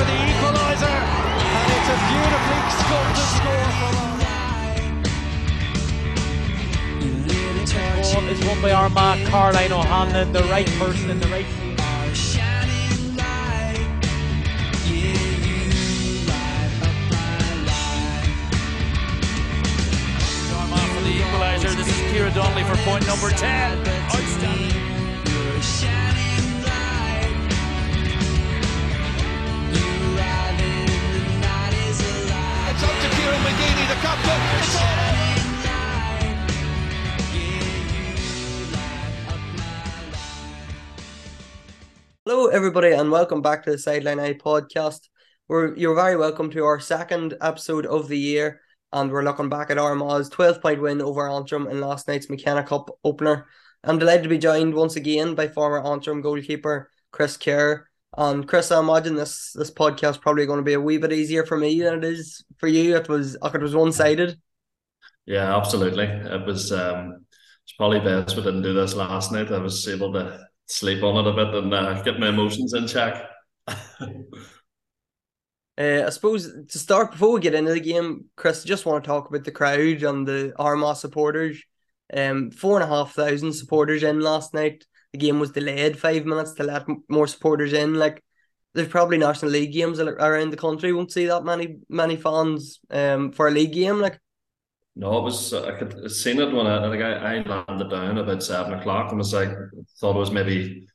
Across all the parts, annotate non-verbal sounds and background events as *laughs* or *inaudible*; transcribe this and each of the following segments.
for the equaliser, and it's a beautifully sculpted score Ball is won by Armagh, Caroline O'Hanlon, the right person in the right place. Armagh for the equaliser. This is Kira Donnelly for point number 10. Everybody, and welcome back to the Sideline Eye podcast. We're, you're very welcome to our second episode of the year, and we're looking back at Armagh's 12 point win over Antrim in last night's McKenna Cup opener. I'm delighted to be joined once again by former Antrim goalkeeper Chris Kerr. And Chris, I imagine this this podcast probably going to be a wee bit easier for me than it is for you. It was it was one sided. Yeah, absolutely. It was um it's probably best we didn't do this last night. I was able to sleep on it a bit and uh, get my emotions in check. *laughs* Uh, I suppose to start before we get into the game, Chris, I just want to talk about the crowd and the Armagh supporters. Um, four and a half thousand supporters in last night. The game was delayed five minutes to let more supporters in. Like, there's probably National League games around the country won't see that many many fans um for a league game. Like, No, it was I could seen it when I, I think I, I landed down about seven o'clock and was like thought it was maybe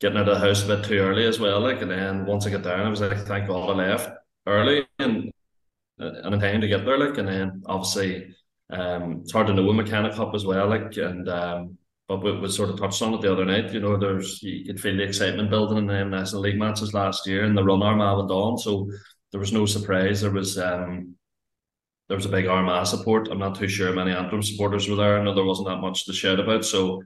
getting out of the house a bit too early as well. Like and then once I got down I was like thank God I left early and and in time to get there like and then obviously um it's hard to know in McKenna Cup as well like and um but we, we sort of touched on it the other night you know there's you could feel the excitement building in the National League matches last year and the run Armagh went on so there was no surprise there was um there was a big Armagh support. I'm not too sure many Antrim supporters were there. I know there wasn't that much to shout about, so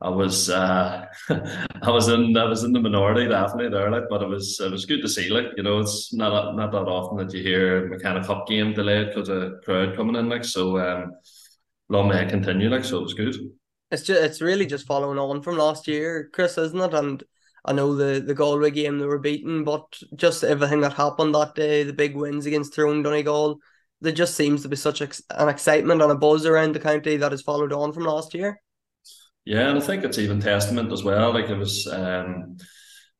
I was uh, *laughs* I was in I was in the minority definitely there, like, but it was it was good to see. Like you know, it's not not that often that you hear a McKenna Cup game delayed because of crowd coming in. Like so, um, long may it continue. Like so, it was good. it's just it's really just following on from last year, Chris, isn't it? And I know the the Galway game they were beaten, but just everything that happened that day, the big wins against Tyrone Donegal, there just seems to be such ex- an excitement and a buzz around the county that has followed on from last year. Yeah, and I think it's even testament as well. Like it was, um,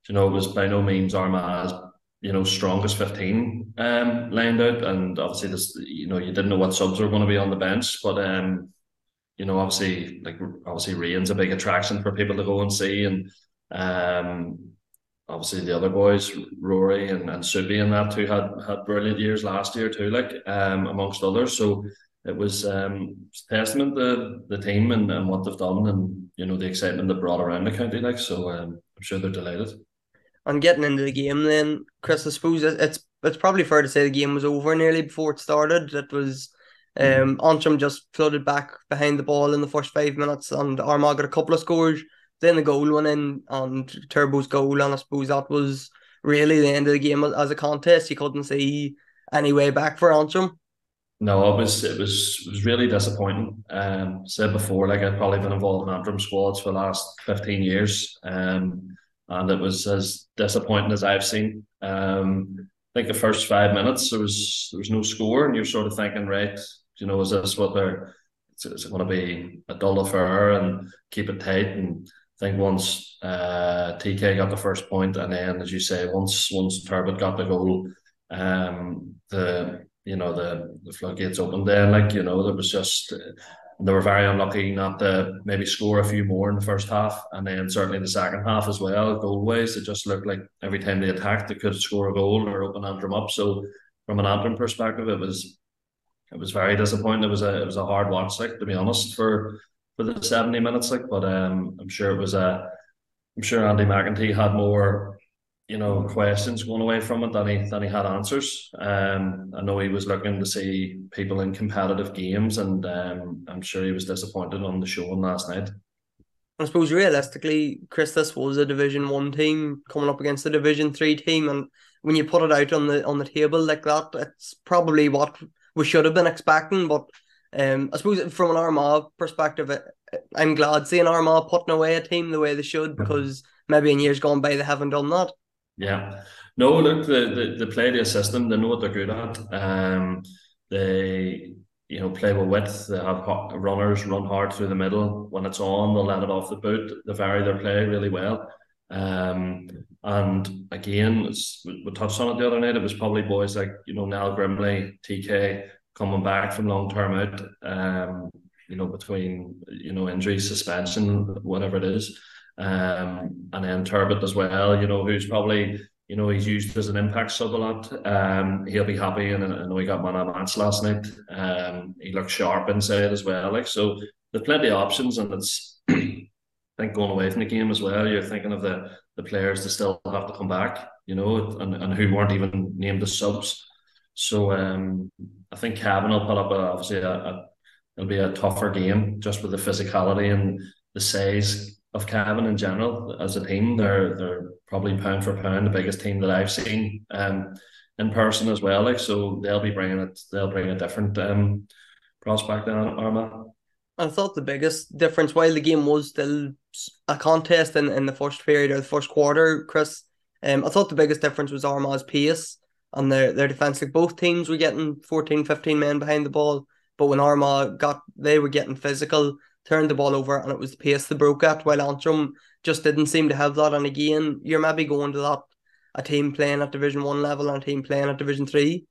you know, it was by no means Armagh's, you know, strongest fifteen um lined out, and obviously this, you know, you didn't know what subs were going to be on the bench, but um, you know, obviously, like obviously, Rian's a big attraction for people to go and see, and um, obviously the other boys, Rory and and Subi and that too had had brilliant years last year too, like um amongst others. So it was um testament to the team and, and what they've done and you know the excitement they brought around the county like so um, I'm sure they're delighted. And getting into the game, then Chris, I suppose it- it's it's probably fair to say the game was over nearly before it started. It was. Um, Antrim just flooded back behind the ball in the first five minutes, and Armagh got a couple of scores. Then the goal went in, and Turbo's goal, and I suppose that was really the end of the game as a contest. You couldn't see any way back for Antrim. No, it was it was it was really disappointing. Um said before, like I've probably been involved in Antrim squads for the last fifteen years. Um and it was as disappointing as I've seen. Um I think the first five minutes there was there was no score and you're sort of thinking, right, you know, is this what they're is it, going to be a dull affair and keep it tight? And I think once uh, TK got the first point, and then as you say, once once Turbitt got the goal, um, the you know the the floodgates opened. Then, like you know, there was just they were very unlucky not to maybe score a few more in the first half, and then certainly the second half as well. Goal it just looked like every time they attacked, they could score a goal or open Antrim up. So from an Antrim perspective, it was it was very disappointing. It was a it was a hard watch, like to be honest, for for the seventy minutes. Like, but um, I'm sure it was a. I'm sure Andy McEntee had more, you know, questions going away from it than he than he had answers. Um, I know he was looking to see people in competitive games, and um, I'm sure he was disappointed on the showing last night. I suppose realistically, Chris, this was a Division One team coming up against a Division Three team, and when you put it out on the on the table like that, it's probably what we should have been expecting. But um, I suppose from an Armagh perspective, I'm glad seeing Armagh putting away a team the way they should because maybe in years gone by they haven't done that. Yeah. No, look, the, the, the play the system, they know what they're good at. Um, they, you know, play with width. They have runners run hard through the middle. When it's on, they'll let it off the boot. They vary their play really well. Um, and again, we touched on it the other night. It was probably boys like you know Niall Grimley, TK coming back from long term out. Um, you know between you know injury, suspension, whatever it is. Um, and then Turbitt as well. You know who's probably you know he's used as an impact sub a lot. Um, he'll be happy, and I know he got man of match last night. Um, he looked sharp inside as well. Like so, there's plenty of options, and it's *clears throat* I think going away from the game as well, you're thinking of the the players that still have to come back, you know, and, and who weren't even named as subs. So um, I think Cavan will put up a, obviously a, a, it'll be a tougher game just with the physicality and the size of Cavan in general as a team. They're they're probably pound for pound the biggest team that I've seen um, in person as well. Like so, they'll be bringing it. They'll bring a different um, prospect than Armagh. I thought the biggest difference, while the game was still a contest in, in the first period or the first quarter, Chris, um, I thought the biggest difference was Armagh's pace and their, their defence. Like both teams were getting 14, 15 men behind the ball, but when Armagh got, they were getting physical, turned the ball over, and it was the pace they broke at, while Antrim just didn't seem to have that. And again, you're maybe going to that a team playing at Division One level and a team playing at Division Three.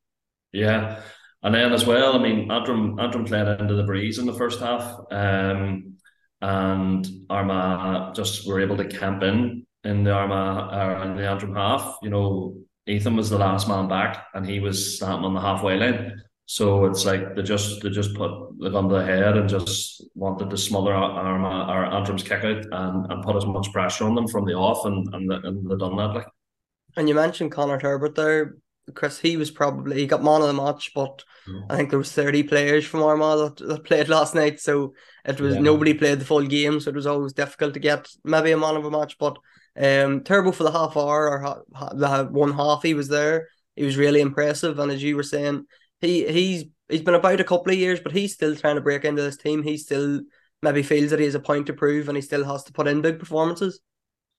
Yeah, and then as well, I mean, Antrim Antrim played into the breeze in the first half, um, and Armagh just were able to camp in in the Armagh or in the Antrim half. You know, Ethan was the last man back, and he was standing on the halfway line. So it's like they just they just put the gun to the head and just wanted to smother Armagh or Antrim's kick out and, and put as much pressure on them from the off, and and, the, and they done that. Like. And you mentioned Connor Turbitt there. Chris, he was probably he got man of the match, but mm. I think there was thirty players from Armagh that, that played *laughs* last night, so it was yeah. nobody played the full game, so it was always difficult to get maybe a man of a match. But um, Turbo for the half hour or ha- the one half he was there, he was really impressive, and as you were saying, he he's he's been about a couple of years, but he's still trying to break into this team. He still maybe feels that he has a point to prove, and he still has to put in big performances.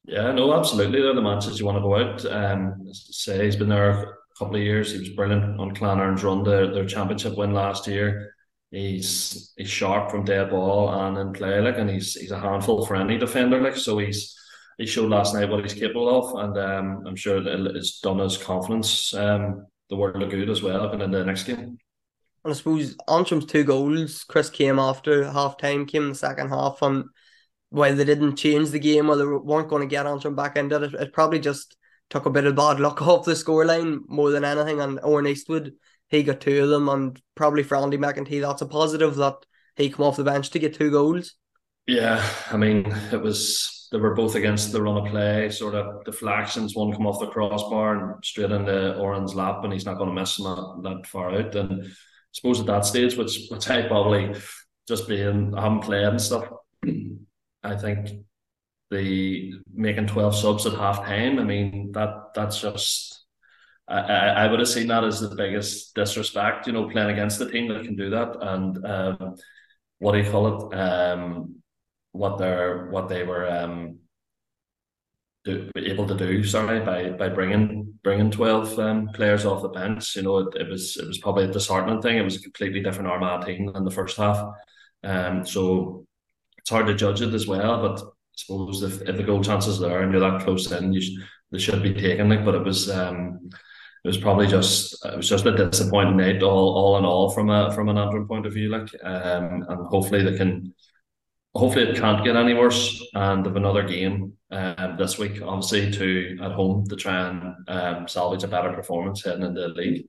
Yeah, no, absolutely. They're the matches you want to go out. Um, say he's been there a couple of years. He was brilliant on Clan Clann Éireann's run their, their championship win last year. He's he's sharp from dead ball and in play, like, and he's he's a handful for any defender, like. So he's he showed last night what he's capable of, and um, I'm sure it's done his confidence um, the world of good as well up in the next game. And I suppose Antrim's two goals, Chris came after half time, came in the second half, and while they didn't change the game or they weren't going to get Antrim back into it, it probably just took a bit of bad luck *laughs* off the scoreline more than anything. And Owen Eastwood, he got two of them, and probably for Andy McEntee, that's a positive that he come off the bench to get two goals. Yeah, I mean, it was they were both against the run of play, sort of deflections. One come off the crossbar and straight into Owen's lap, and he's not going to miss that, that far out. And I suppose at that stage, which which I probably just being I haven't played and stuff, *clears throat* I think the making 12 subs at half time. I mean, that that's just I, I would have seen that as the biggest disrespect, you know, playing against the team that can do that. And um, what do you call it? Um, what they're what they were um, do, able to do, sorry, by by bringing bringing twelve um, players off the bench. You know, it, it was it was probably a disheartening thing. It was a completely different Armagh team than the first half. Um, so it's hard to judge it as well, but I suppose if, if the goal chances are there and you're that close in, you sh- they should be taken. Like, but it was um, it was probably just it was just a disappointing night all all in all from a from an Antrim point of view. Like, um, and hopefully they can. Hopefully it can't get any worse, and have another game um, this week, obviously to at home to try and um, salvage a better performance heading into the league.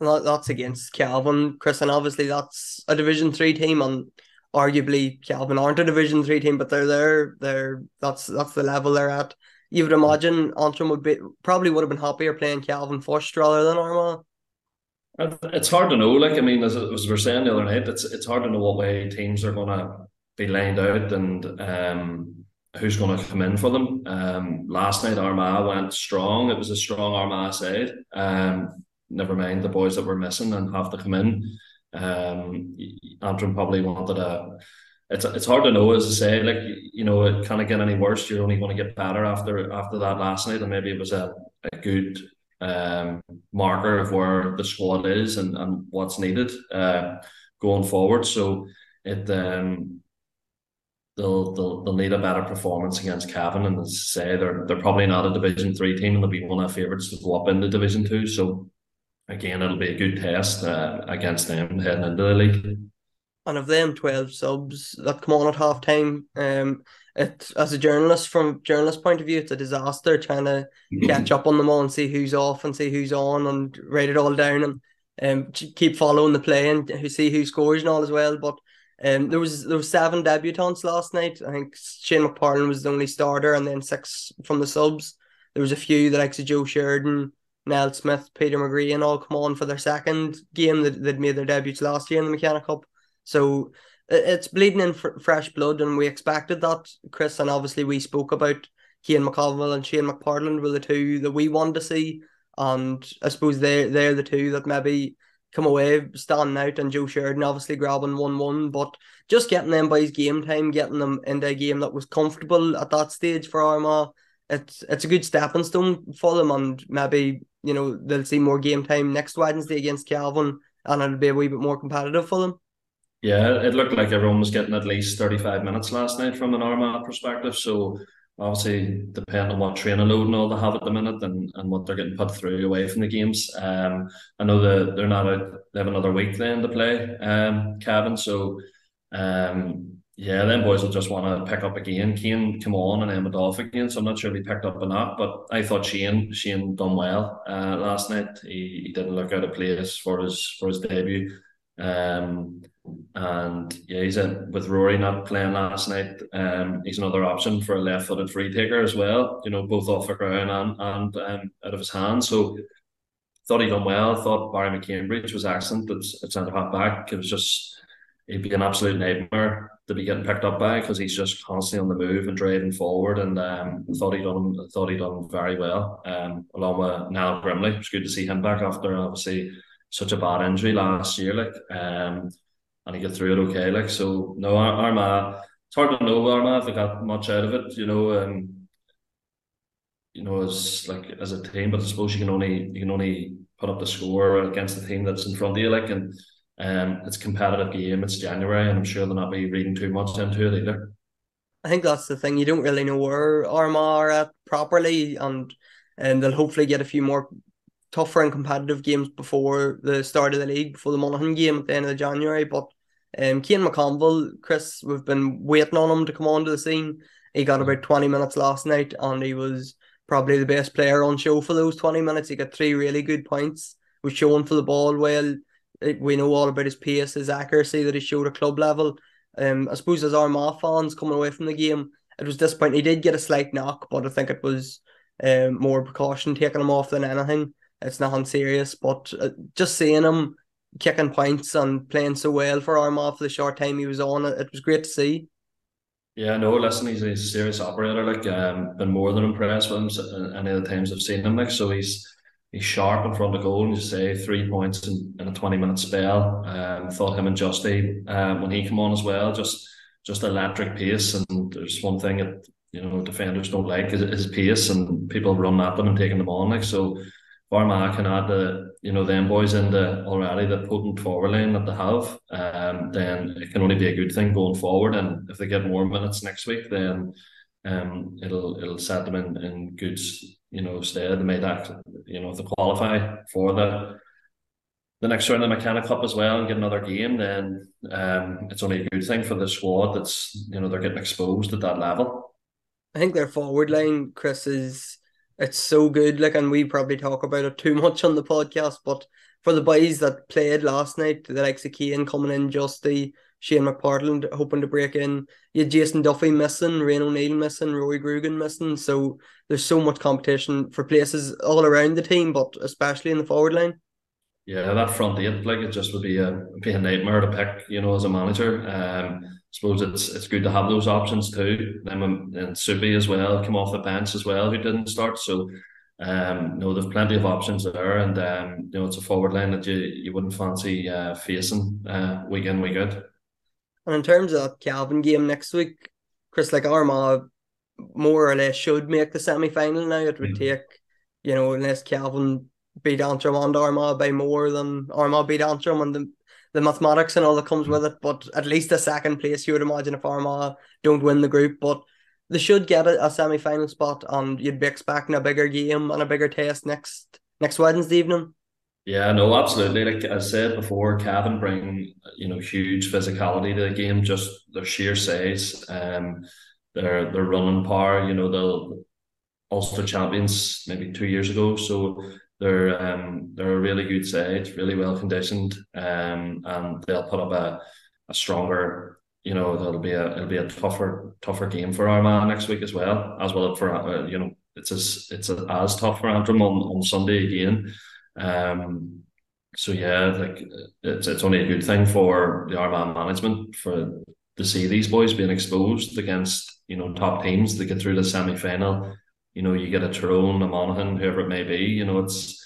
that's against Cavan, Chris, and obviously that's a Division Three team, and arguably Cavan aren't a Division Three team, but they're there. They're that's that's the level they're at. You would imagine Antrim would be probably would have been happier playing Cavan first rather than Armagh. It's hard to know. Like I mean, as, as we were saying the other night, it's it's hard to know what way teams are going to be lined out and um, who's going to come in for them. Um, last night Armagh went strong. It was a strong Armagh side. Um, never mind the boys that were missing and have to come in. Um, Antrim probably wanted a it's it's hard to know as I say. Like you know, it can't get any worse. You're only going to get better after after that last night, and maybe it was a, a good um, marker of where the squad is and, and what's needed uh, going forward. So it um, they'll, they'll they'll need a better performance against Cavan, and as I say, they're they're probably not a Division Three team, and they'll be one of our favourites to go up into Division Two. So again, it'll be a good test uh, against them heading into the league. And of them twelve subs that come on at half time, um, it as a journalist from journalist point of view, it's a disaster trying to *laughs* catch up on them all and see who's off and see who's on and write it all down and um keep following the play and see who scores and all as well. But um, there was there was seven debutants last night. I think Shane McParland was the only starter, and then six from the subs. There was a few the likes of Joe Sheridan, Nell Smith, Peter McGree, and all come on for their second game that they'd made their debuts last year in the McKenna Cup. So it's bleeding in fr- fresh blood, and we expected that, Chris. And obviously, we spoke about Cian McConville and Shane McParland were the two that we wanted to see, and I suppose they they're the two that maybe come away standing out and Joe Sheridan obviously grabbing 1 1. But just getting them by his game time, getting them into a game that was comfortable at that stage for Armagh, it's it's a good stepping stone for them. And maybe, you know, they'll see more game time next Wednesday against Cavan and it'll be a wee bit more competitive for them. Yeah, it looked like everyone was getting at least 35 minutes last night from an Armagh perspective. So obviously depending on what training load and all they have at the minute and, and what they're getting put through away from the games. Um, I know that they're not out, they have another week then to play, um, Cavan. So, um, yeah, then boys will just want to pick up again. Cian come on and Emma off again, so I'm not sure if he picked up or not. But I thought Shane Shane done well uh, last night. He, he didn't look out of place for his for his debut. Um, and yeah, he's in with Rory not playing last night. Um, he's another option for a left-footed free taker as well. You know, both off the ground and and um, out of his hand. So thought he done well. Thought Barry McCambridge was excellent at, at centre half back. It was just he'd be an absolute nightmare to be getting picked up by because he's just constantly on the move and driving forward. And um, thought he done thought he done very well. Um, along with Niall Grimley, it was good to see him back after obviously such a bad injury last year. Like um and he got through it okay. Like so, no, Armagh. It's hard to know Armagh if they got much out of it. You know, um, you know, as like as a team, but I suppose you can only you can only put up the score against the team that's in front of you. Like, and um, it's competitive game. It's January, and I'm sure they'll not be reading too much into it either. I think that's the thing. You don't really know where Armagh are at properly, and and they'll hopefully get a few more tougher and competitive games before the start of the league, before the Monaghan game at the end of January. But um, Cian McConville, Chris, we've been waiting on him to come onto the scene. He got about 20 minutes last night and he was probably the best player on show for those 20 minutes. He got three really good points, was showing for the ball well. We know all about his pace, his accuracy that he showed at club level. Um, I suppose as Armagh fans coming away from the game, it was disappointing. He did get a slight knock, but I think it was um, more precaution taking him off than anything. It's nothing serious, but uh, just seeing him kicking points and playing so well for Armagh for the short time he was on. It, was great to see. Yeah, no, listen, he's, he's a serious operator. Like, um, been more than impressed with him any of the times I've seen him. Like, so he's he's sharp in front of goal. And you say three points in, in a twenty minute spell. Um, thought him and Justy um, when he came on as well, just just electric pace. And there's one thing that you know defenders don't like is his pace, and people run at them and taking them on. Like, so Armagh can add the you know them boys in the already the potent forward line that they have, um, then it can only be a good thing going forward. And if they get more minutes next week, then um, it'll it'll set them in, in good you know stead. They might act you know if they qualify for the the next round of the McKenna Cup as well and get another game, then um, it's only a good thing for the squad. That's you know they're getting exposed at that level. I think their forward line, Chris, is it's so good. Like, and we probably talk about it too *laughs* much on the podcast, but for the boys that played last night, the likes of coming in, Justy Shane McParland hoping to break in, you had Jason Duffy missing, Rian O'Neill missing, Rory Grugan missing. So there's so much competition for places all around the team, but especially in the forward line. Yeah, that front eight, like it just would be a be a nightmare to pick, you know, as a manager. Um, suppose it's it's good to have those options too. Them and Subi as well come off the bench as well, who didn't start. So, um, know, there's plenty of options there, and um, you know, it's a forward line that you you wouldn't fancy uh, facing uh, week in week out. And in terms of Cavan game next week, Chris, like Armagh more or less should make the semi final now. It would mm. take, you know, unless Cavan beat Antrim and Armagh by more than Armagh beat Antrim and the the mathematics and all that comes with it. But at least a second place, you would imagine if Armagh don't win the group. But they should get a, a semi final spot and you'd be expecting a bigger game and a bigger test next next Wednesday evening. Yeah, no, absolutely. Like I said before, Cavan bring you know huge physicality to the game, just their sheer size, um, their their running power. You know, the Ulster champions maybe two years ago, so they're um they're a really good side, really well conditioned, um, and they'll put up a a stronger. You know, it'll be a it'll be a tougher tougher game for Armagh next week as well, as well for uh, you know it's as it's as tough for Antrim on, on Sunday again. Um, so yeah, like it's it's only a good thing for the Armagh management for to see these boys being exposed against you know top teams to get through the semi final. You know, you get a Tyrone, a Monaghan, whoever it may be. You know, it's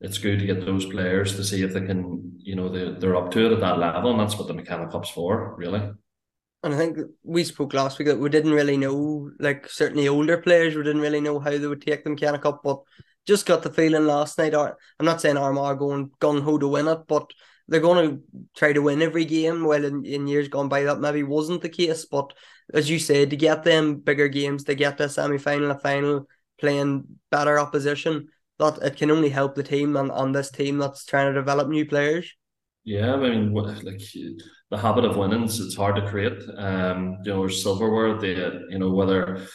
it's good to get those players to see if they can, you know, they're, they're up to it at that level, and that's what the McKenna Cup's for, really. And I think we spoke last week that we didn't really know, like certainly older players, we didn't really know how they would take the McKenna Cup, but just got the feeling last night. I'm not saying Armagh going gun ho to win it, but they're going to try to win every game. Well, in, in years gone by, that maybe wasn't the case. But as you said, to get them bigger games, to get the semi final, a final, playing better opposition, that it can only help the team and on this team that's trying to develop new players. Yeah, I mean, like the habit of winnings, it's hard to create. Um, you know, silverware, the you know whether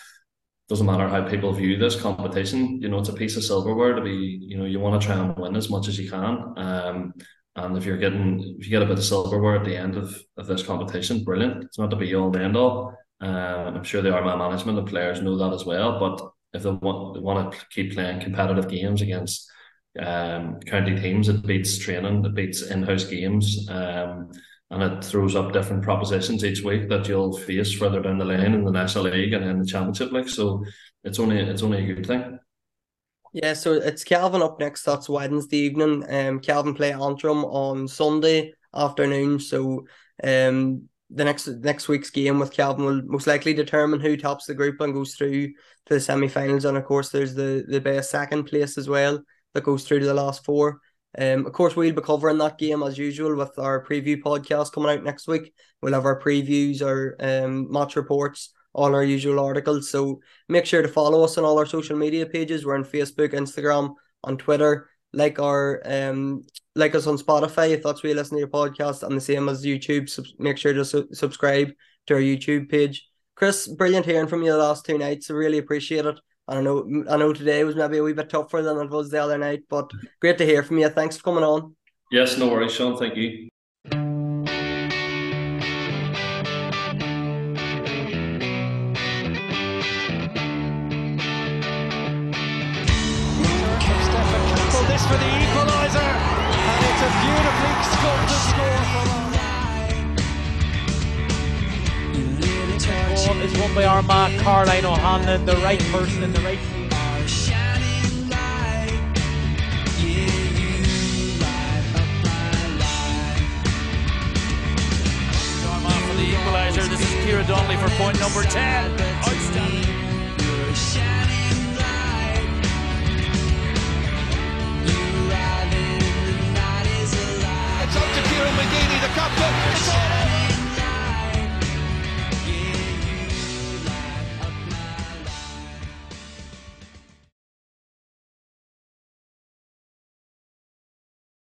doesn't matter how people view this competition. You know, it's a piece of silverware to be. You know, you want to try and win as much as you can. Um, and if you're getting if you get a bit of silverware at the end of, of this competition, brilliant. It's not to be all and end all. Um, I'm sure the Armagh management and players know that as well. But if they want they want to keep playing competitive games against um, county teams, it beats training, it beats in-house games. Um, and it throws up different propositions each week that you'll face further down the line in the National League and in the Championship League. So it's only it's only a good thing. Yeah, so it's Cavan up next. That's Wednesday evening. Um, Cavan play Antrim on Sunday afternoon. So, um, the next next week's game with Calvin will most likely determine who tops the group and goes through to the semi-finals. And of course, there's the the best second place as well that goes through to the last four. Um, of course, we'll be covering that game as usual with our preview podcast coming out next week. We'll have our previews, our um, match reports, all our usual articles. So make sure to follow us on all our social media pages. We're on Facebook, Instagram, on Twitter. Like our um, like us on Spotify if that's where you listen to your podcast, and the same as YouTube. So make sure to su- subscribe to our YouTube page. Chris, brilliant hearing from you the last two nights. I really appreciate it. I know. I know today was maybe a wee bit tougher than it was the other night, but great to hear from you. Thanks for coming on. Yes, no worries, Sean. Thank you. By Armagh, Caroline O'Hanlon, the right person in the right team. Armagh for the equaliser. This is Kira Donnelly for point number 10. Outstanding. It's up to Kieran McGeeney, the captain.